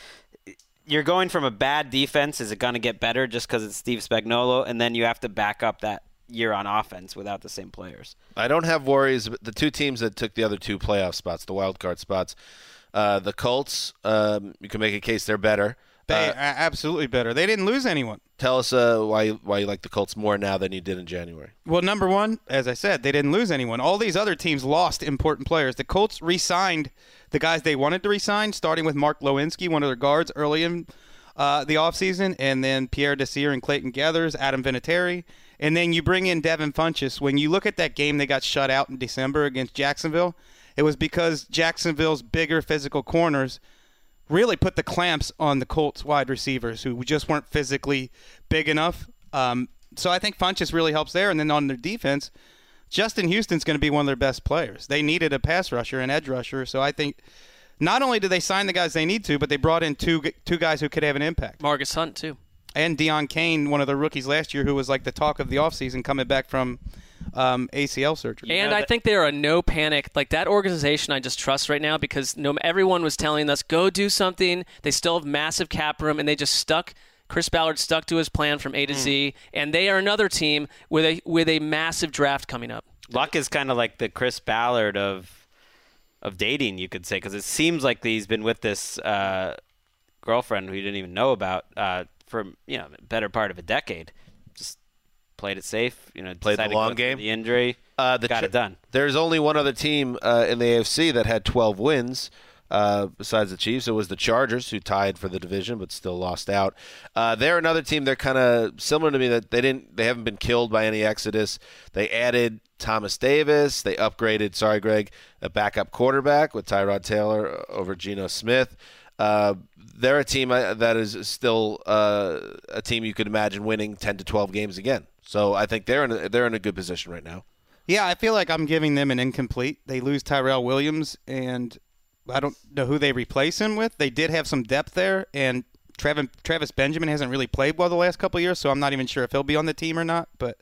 you're going from a bad defense. Is it going to get better just because it's Steve Spagnuolo, and then you have to back up that year on offense without the same players? I don't have worries. The two teams that took the other two playoff spots, the wild card spots, uh, the Colts. Um, you can make a case they're better. They Uh, are absolutely better. They didn't lose anyone. tell us uh, why why you like the Colts more now than you did in January. Well, number one, as I said, they didn't lose anyone. All these other teams lost important players. The Colts re-signed the guys they wanted to re-sign, starting with Mark Glowinski, one of their guards, early in uh, the offseason, and then Pierre Desir and Clayton Geathers, Adam Vinatieri, and then you bring in Devin Funchess. When you look at that game they got shut out in December against Jacksonville, it was because Jacksonville's bigger physical corners really put the clamps on the Colts wide receivers who just weren't physically big enough. Um, so I think Funchess really helps there. And then on their defense, Justin Houston's going to be one of their best players. They needed a pass rusher, an edge rusher. So I think not only did they sign the guys they need to, but they brought in two two guys who could have an impact. Margus Hunt too. And Deon Cain, one of the rookies last year, who was like the talk of the offseason coming back from um, ACL surgery. And I think they are a no panic like that organization. I just trust right now because no everyone was telling us go do something. They still have massive cap room, and they just stuck. Chris Ballard stuck to his plan from A to Z, and they are another team with a with a massive draft coming up. Luck is kind of like the Chris Ballard of of dating, you could say, because it seems like he's been with this uh, girlfriend who you didn't even know about uh, for you know better part of a decade. Played it safe, you know, Played the decided to go long game. the injury, Uh, the got Ch- it done. There's only one other team uh, in the AFC that had 12 wins. Uh, besides the Chiefs, it was the Chargers who tied for the division but still lost out. Uh, they're another team. They're kind of similar to me that they didn't. They haven't been killed by any exodus. They added Thomas Davis. They upgraded. Sorry, Greg, a backup quarterback with Tyrod Taylor over Geno Smith. Uh, they're a team uh, that is still uh, a team you could imagine winning 10 to 12 games again. So I think they're in a, they're in a good position right now. Yeah, I feel like I'm giving them an incomplete. They lose Tyrell Williams, and I don't know who they replace him with. They did have some depth there, and Travis, Travis Benjamin hasn't really played well the last couple of years, so I'm not even sure if he'll be on the team or not. But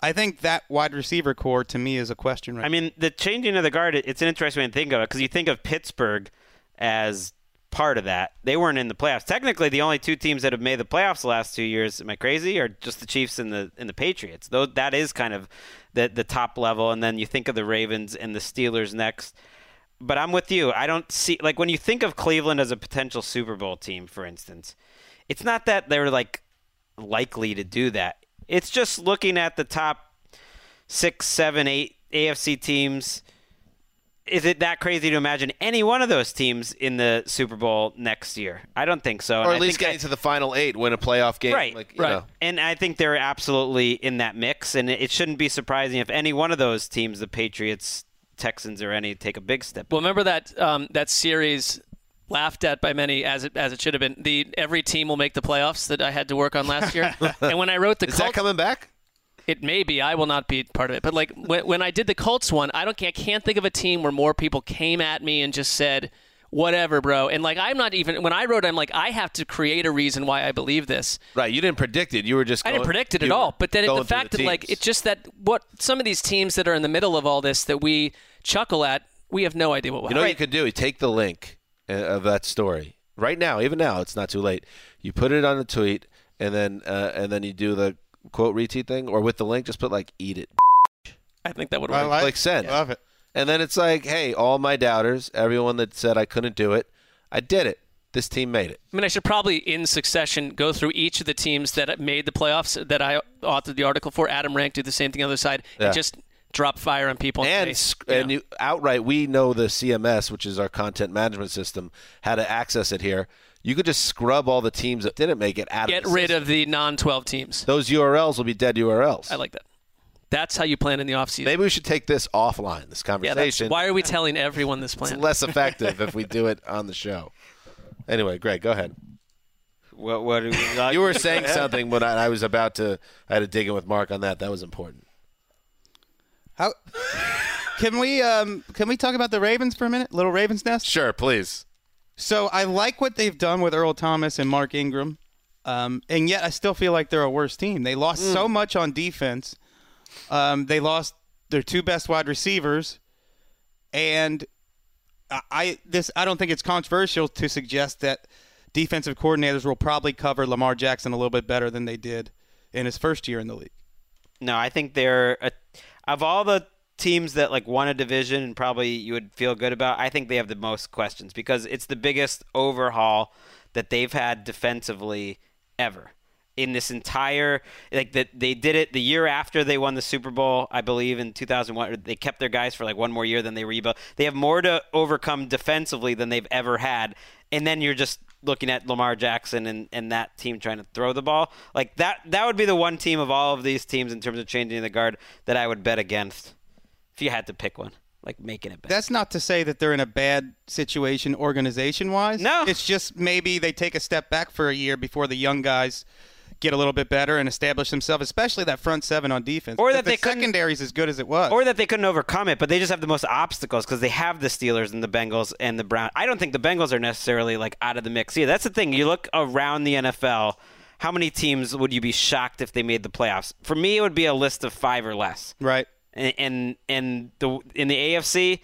I think that wide receiver core to me is a question right I mean, the changing of the guard, it's an interesting way to think of it because you think of Pittsburgh as part of that. They weren't in the playoffs. Technically, the only two teams that have made the playoffs the last two years, am I crazy, are just the Chiefs and the and the Patriots. Though that is kind of the the top level, and then you think of the Ravens and the Steelers next. But I'm with you. I don't see like when you think of Cleveland as a potential Super Bowl team, for instance, it's not that they're like likely to do that. It's just looking at the top six, seven, eight AFC teams. Is it that crazy to imagine any one of those teams in the Super Bowl next year? I don't think so. Or at I least think getting to the final eight, win a playoff game. Right, Like, you right. know. And I think they're absolutely in that mix, and it shouldn't be surprising if any one of those teams, the Patriots, Texans, or any, take a big step. Well, remember that um, that series laughed at by many as it as it should have been. The every team will make the playoffs that I had to work on last year. [laughs] and when I wrote the Is that coming back? It may be. I will not be part of it. But like when, when I did the Colts one, I don't. I can't think of a team where more people came at me and just said. Whatever, bro. And like, I'm not even. When I wrote, I'm like, I have to create a reason why I believe this. Right. You didn't predict it. You were just. I didn't predict it at all. But then it, going the fact that like it's just that what some of these teams that are in the middle of all this that we chuckle at, we have no idea what. You know what you could do? You take the link uh, of that story right now. Even now, it's not too late. You put it on a tweet, and then uh, and then you do the quote retweet thing, or with the link, just put like "eat it," [laughs] I think that would I work. like, like send, love it. and then it's like, hey, all my doubters, everyone that said I couldn't do it, I did it. This team made it. I mean, I should probably, in succession, go through each of the teams that made the playoffs that I authored the article for. Adam Rank did the same thing on the other side, Yeah. and just drop fire on people. and say, sc- you know. and you, outright, we know the CMS, which is our content management system, how to access it here. You could just scrub all the teams that didn't make it out get of the rid system. of the non-12 teams. those URLs will be dead URLs. I like that. That's how you plan in the offseason. Maybe we should take this offline. This yeah, conversation. why are we telling everyone this it's plan? less effective if we do it on the show. Anyway, Greg, go ahead. What, what do we [laughs] like? You were saying [laughs] something, but I, I was about to. I had to dig in with Mark on that. That was important. How [laughs] can we um can we talk about the Ravens for a minute? Little Ravens nest. Sure, please. So I like what they've done with Earl Thomas and Mark Ingram, um, and yet I still feel like they're a worse team. They lost so much on defense. Um, they lost their two best wide receivers, and I- I this I don't think it's controversial to suggest that defensive coordinators will probably cover Lamar Jackson a little bit better than they did in his first year in the league. No, I think they're a, of all the teams that like won a division and probably you would feel good about. I think they have the most questions because it's the biggest overhaul that they've had defensively ever in this entire like that they did it the year after they won the Super Bowl, I believe in 2001. They kept their guys for like one more year, then they rebuilt. They have more to overcome defensively than they've ever had, and then you're just looking at Lamar Jackson and, and that team trying to throw the ball like that. That would be the one team of all of these teams in terms of changing the guard that I would bet against if you had to pick one, like making it better. That's not to say that they're in a bad situation organization wise. No. It's just maybe they take a step back for a year before the young guys get a little bit better and establish themselves, especially that front seven on defense. Or that the they secondary's as good as it was. or that they couldn't overcome it, but they just have the most obstacles because they have the Steelers and the Bengals and the Browns. I don't think the Bengals are necessarily like out of the mix either. That's the thing. You look around the NFL, how many teams would you be shocked if they made the playoffs? For me, it would be a list of five or less. right. And and, and the in the AFC,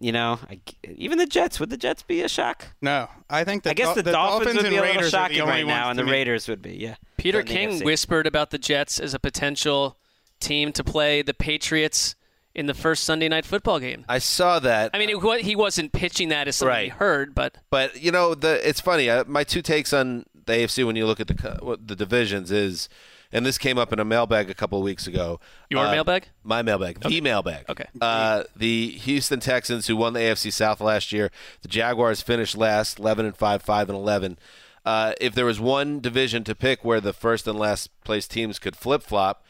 you know, I, even the Jets would the Jets be a shock? No, I think the I guess Dol- the, Dolphins, would be a little Raiders are the shocking right now, and the me. Raiders would be. Yeah. Peter King whispered about the Jets as a potential team to play the Patriots in the first Sunday night football game. I saw that. I mean, it, he wasn't pitching that as something he Right. heard, but But you know, the it's funny. Uh, my two takes on the AFC when you look at the what the divisions is, and this came up in a mailbag a couple of weeks ago. Your Uh, mailbag? My mailbag. The mailbag. Okay. Uh, the Houston Texans, who won the AFC South last year, the Jaguars finished last, eleven and five, five and eleven. Uh, if there was one division to pick where the first and last place teams could flip flop,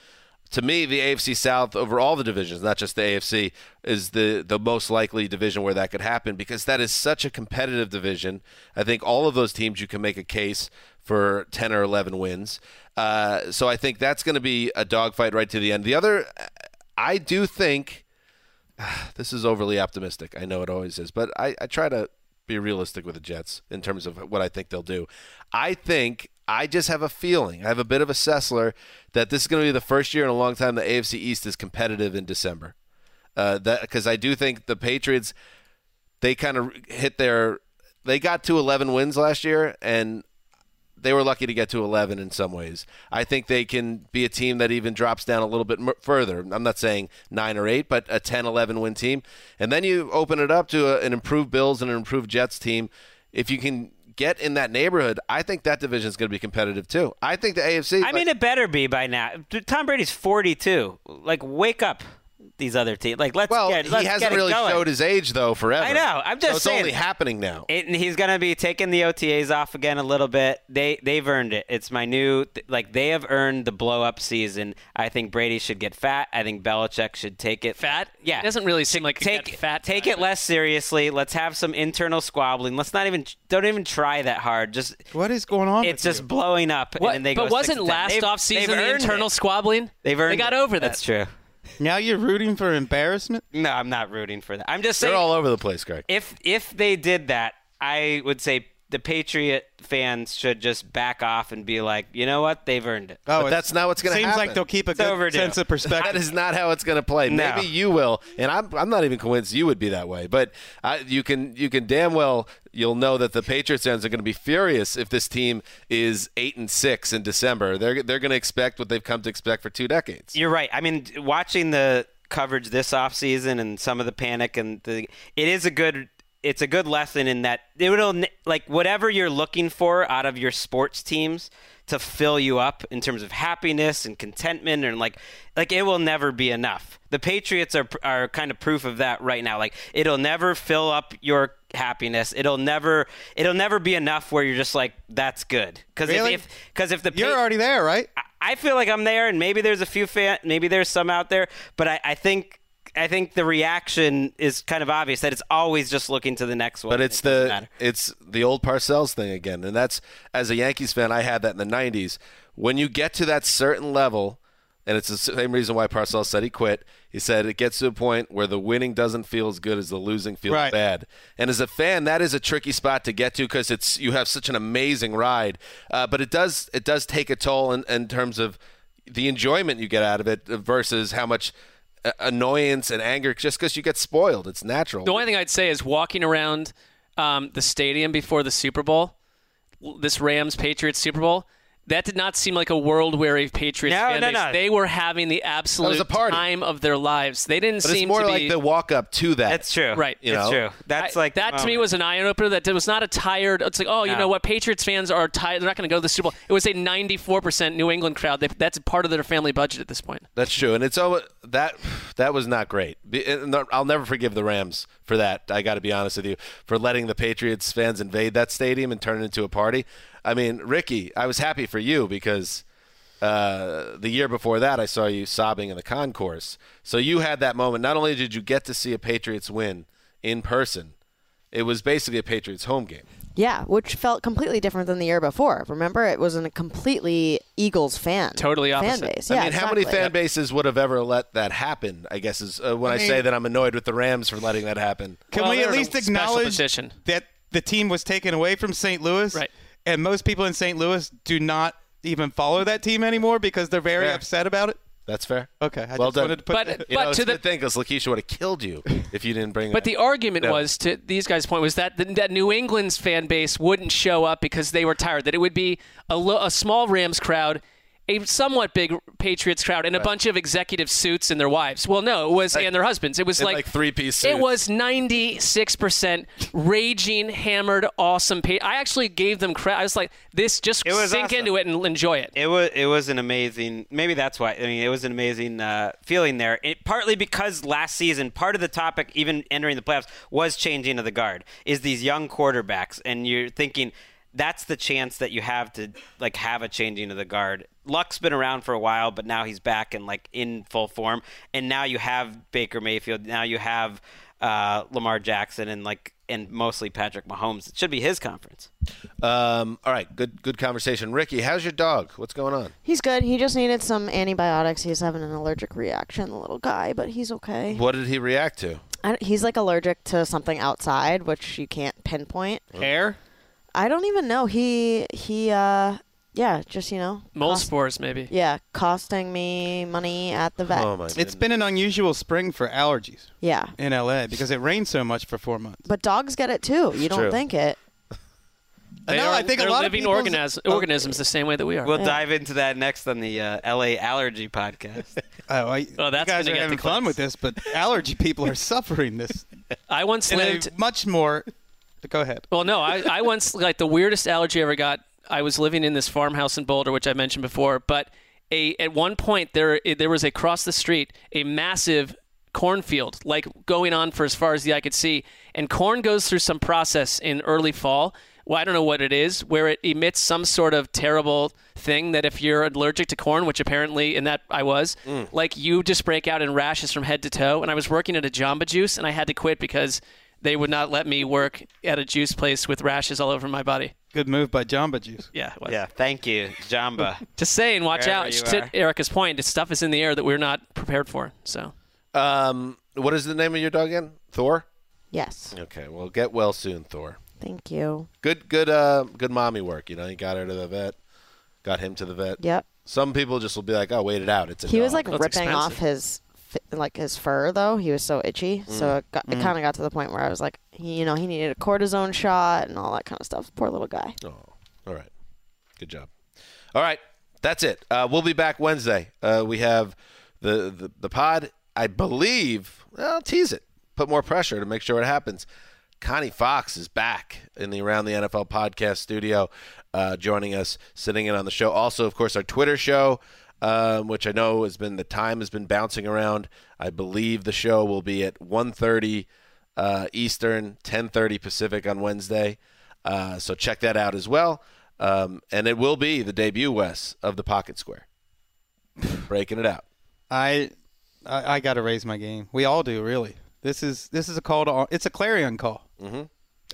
to me, the AFC South over all the divisions, not just the AFC, is the the most likely division where that could happen because that is such a competitive division. I think all of those teams you can make a case for ten or eleven wins. Uh, so I think that's going to be a dogfight right to the end. The other, I do think [sighs] this is overly optimistic. I know it always is, but I, I try to be realistic with the Jets in terms of what I think they'll do. I think I just have a feeling. I have a bit of a Sessler that this is going to be the first year in a long time the AFC East is competitive in December. Uh, that because I do think the Patriots they kind of hit their they got to 11 wins last year and they were lucky to get to 11 in some ways. I think they can be a team that even drops down a little bit further. I'm not saying 9 or 8, but a 10 11 win team. And then you open it up to a, an improved Bills and an improved Jets team. If you can get in that neighborhood, I think that division is going to be competitive too. I think the AFC. I mean, it better be by now. Tom Brady's 42. Like, wake up, these other teams. Like, let's well, get. he Let's hasn't get really going. showed his age though forever. I know. I'm just so it's saying. only happening now. It, and he's gonna be taking the OTAs off again a little bit. They they've earned it. It's my new like they have earned the blow up season. I think Brady should get fat. I think Belichick should take it fat. Yeah, It doesn't really seem like take take fat. take it less seriously. Let's have some internal squabbling. Let's not even don't even try that hard. Just what is going on? It's just blowing up. What- and then they but go wasn't 6 to 10. last They've- offseason the internal it. squabbling? They've earned They got it. over that. That's true. Now you're rooting for embarrassment? No, I'm not rooting for that. I'm just saying. They're all over the place, Greg. if if they did that, I would say the Patriot fans should just back off and be like, you know what, they've earned it. Oh, but that's not what's going to happen. seems like they'll keep a It's good overdue. sense of perspective. That is not how it's going to play. No. Maybe you will, and I'm, I'm not even convinced you would be that way. But I, you can you can damn well you'll know that the Patriots fans are going to be furious if this team is eight and six in December. They're they're going to expect what they've come to expect for two decades. You're right. I mean, watching the coverage this offseason and some of the panic and the it is a good it's a good lesson in that it will like whatever you're looking for out of your sports teams to fill you up in terms of happiness and contentment and like like it will never be enough. The Patriots are are kind of proof of that right now. Like it'll never fill up your happiness. It'll never it'll never be enough where you're just like that's good. Cuz Really? if cuz if the You're Pa- already there, right? I feel like I'm there, and maybe there's a few fan, maybe there's some out there, but I, I think I think the reaction is kind of obvious that it's always just looking to the next one. But it's it the it's the old Parcells thing again, and that's as a Yankees fan, I had that in the '90s. When you get to that certain level, and it's the same reason why Parcells said he quit. He said it gets to a point where the winning doesn't feel as good as the losing feels Right. bad. And as a fan, that is a tricky spot to get to because it's you have such an amazing ride, uh, but it does it does take a toll in, in terms of the enjoyment you get out of it versus how much annoyance and anger just because you get spoiled. It's natural. The only thing I'd say is walking around um, the stadium before the Super Bowl, this Rams Patriots Super Bowl. That did not seem like a world weary Patriots No, fan no, base. no. They were having the absolute time of their lives. They didn't but it's seem more to be like the walk up to that. That's true. Right. You it's know? true. That's I- like that to me was an eye opener. That it was not a tired. It's like, oh, you know what? Patriots fans are tired. They're not going to go to the Super Bowl. It was a 94% New England crowd. They, that's part of their family budget at this point. That's true, and it's almo- that that was not great. I'll never forgive the Rams for that. I got to be honest with you for letting the Patriots fans invade that stadium and turn it into a party. I mean, Ricky, I was happy for you because uh, the year before that, I saw you sobbing in the concourse. So you had that moment. Not only did you get to see a Patriots win in person, it was basically a Patriots home game. Yeah, which felt completely different than the year before. Remember, it was a completely Eagles fan. Totally fan opposite. base. I Yeah, mean, how many fan bases would have ever let that happen? I guess is uh, when I, I mean- say that I'm annoyed with the Rams for letting that happen. Can Well, we at least acknowledge that the team was taken away from St. Louis? Right. And most people in St. Louis do not even follow that team anymore because they're very Fair. upset about it. That's fair. Okay, I Well just done. wanted to put But- that- You But know, to the- thing because Lakeisha would have killed you if you didn't bring. But that. the argument No. was to these guys' point was that the, that New England's fan base wouldn't show up because they were tired. That it would be a, lo- a small Rams crowd, a somewhat big Patriots crowd, and a bunch of executive suits and their wives. Well, no, it was and their husbands. It was like, like three-piece It was ninety six percent raging, hammered, awesome. Pa- I actually gave them credit. I was like, this just It was sink awesome. into it and enjoy it. It was it was an amazing. Maybe that's why. I mean, it was an amazing uh, feeling there. It, partly because last season, part of the topic, even entering the playoffs, was changing of the guard. Is these young quarterbacks, and you're thinking that's the chance that you have to like have a changing of the guard. Luck's been around for a while, but now he's back and like in full form. And now you have Baker Mayfield. Now you have uh, Lamar Jackson and like and mostly Patrick Mahomes. It should be his conference. Um, all right, good good conversation. Ricky, how's your dog? What's going on? He's good. He just needed some antibiotics. He's having an allergic reaction, the little guy, but he's okay. What did he react to? I he's like allergic to something outside, which you can't pinpoint. Hair, I don't even know. He he uh yeah, just you know. mole cost- spores, maybe. Yeah, costing me money at the vet. Oh my! it's been an unusual spring for allergies Yeah. in LA because it rained so much for four months. But dogs get it too. You don't true. think it. They No, are, I think a they're lot of living people's- organis- organisms the same way that we are. We'll dive into that next on the uh, LA Allergy Podcast. [laughs] Oh, I, Oh, that's you guys are get having fun with this, but [laughs] allergy people are suffering this. [laughs] I once in lived. much more. Go ahead. Well, no, I, I once like the weirdest allergy I ever got. I was living in this farmhouse in Boulder, which I mentioned before, but a at one point there there was across the street a massive cornfield, like going on for as far as the eye could see, and corn goes through some process in early fall. Well, I don't know what it is, where it emits some sort of terrible thing that if you're allergic to corn, which apparently in that I was, mm. like you just break out in rashes from head to toe. And I was working at a Jamba Juice, and I had to quit because they would not let me work at a juice place with rashes all over my body. Good move by Jamba Juice. Yeah, it was. yeah, thank you, Jamba. [laughs] Just saying, watch Wherever out. To. Erica's point, this stuff is in the air that we're not prepared for. So Um, what is the name of your dog again? Thor. Yes. Okay, well, get well soon, Thor. Thank you. Good, good, uh, good mommy work. You know, you got her to the vet, got him to the vet. Yep. Some people just will be like, "Oh, wait it out. It's a He was dog." like ripping off his fi- like his fur though. He was so itchy. So Mm. it, got, it Mm. kind of got to the point where I was like, he, you know, he needed a cortisone shot and all that kind of stuff. Poor little guy. Oh, all right. Good job. All right, that's it. Uh, we'll be back Wednesday. Uh, we have the, the the pod. I believe. Well, I'll tease it. Put more pressure to make sure it happens. Connie Fox is back in the Around the NFL podcast studio, uh, joining us, sitting in on the show. Also, of course, our Twitter show, um, which I know has been the time has been bouncing around. I believe the show will be at 1.30 uh, Eastern, 10:30 Pacific on Wednesday. Uh, so check that out as well. Um, and it will be the debut, Wes, of the Pocket Square. Breaking it out. I, I, I got to raise my game. We all do, really. This is this is a call to. It's a clarion call. Mm-hmm.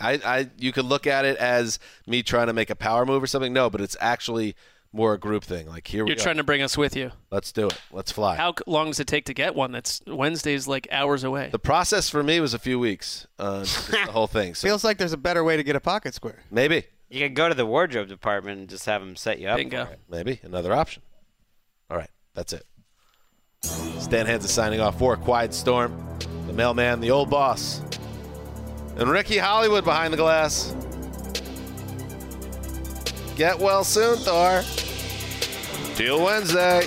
I, I, you could look at it as me trying to make a power move or something. No, but it's actually more a group thing. Like here we you're go. trying to bring us with you. Let's do it. Let's fly. How long does it take to get one? That's Wednesday's like hours away. The process for me was a few weeks. Uh, just the [laughs] whole thing. So Feels like there's a better way to get a pocket square. maybe, You can go to the wardrobe department and just have them set you up. Bingo. For it. maybe another option. All right, that's it. Stan Hanzus signing off for Quiet Storm, the mailman, the old boss, and Ricky Hollywood behind the glass. Get well soon, Thor. Till Wednesday.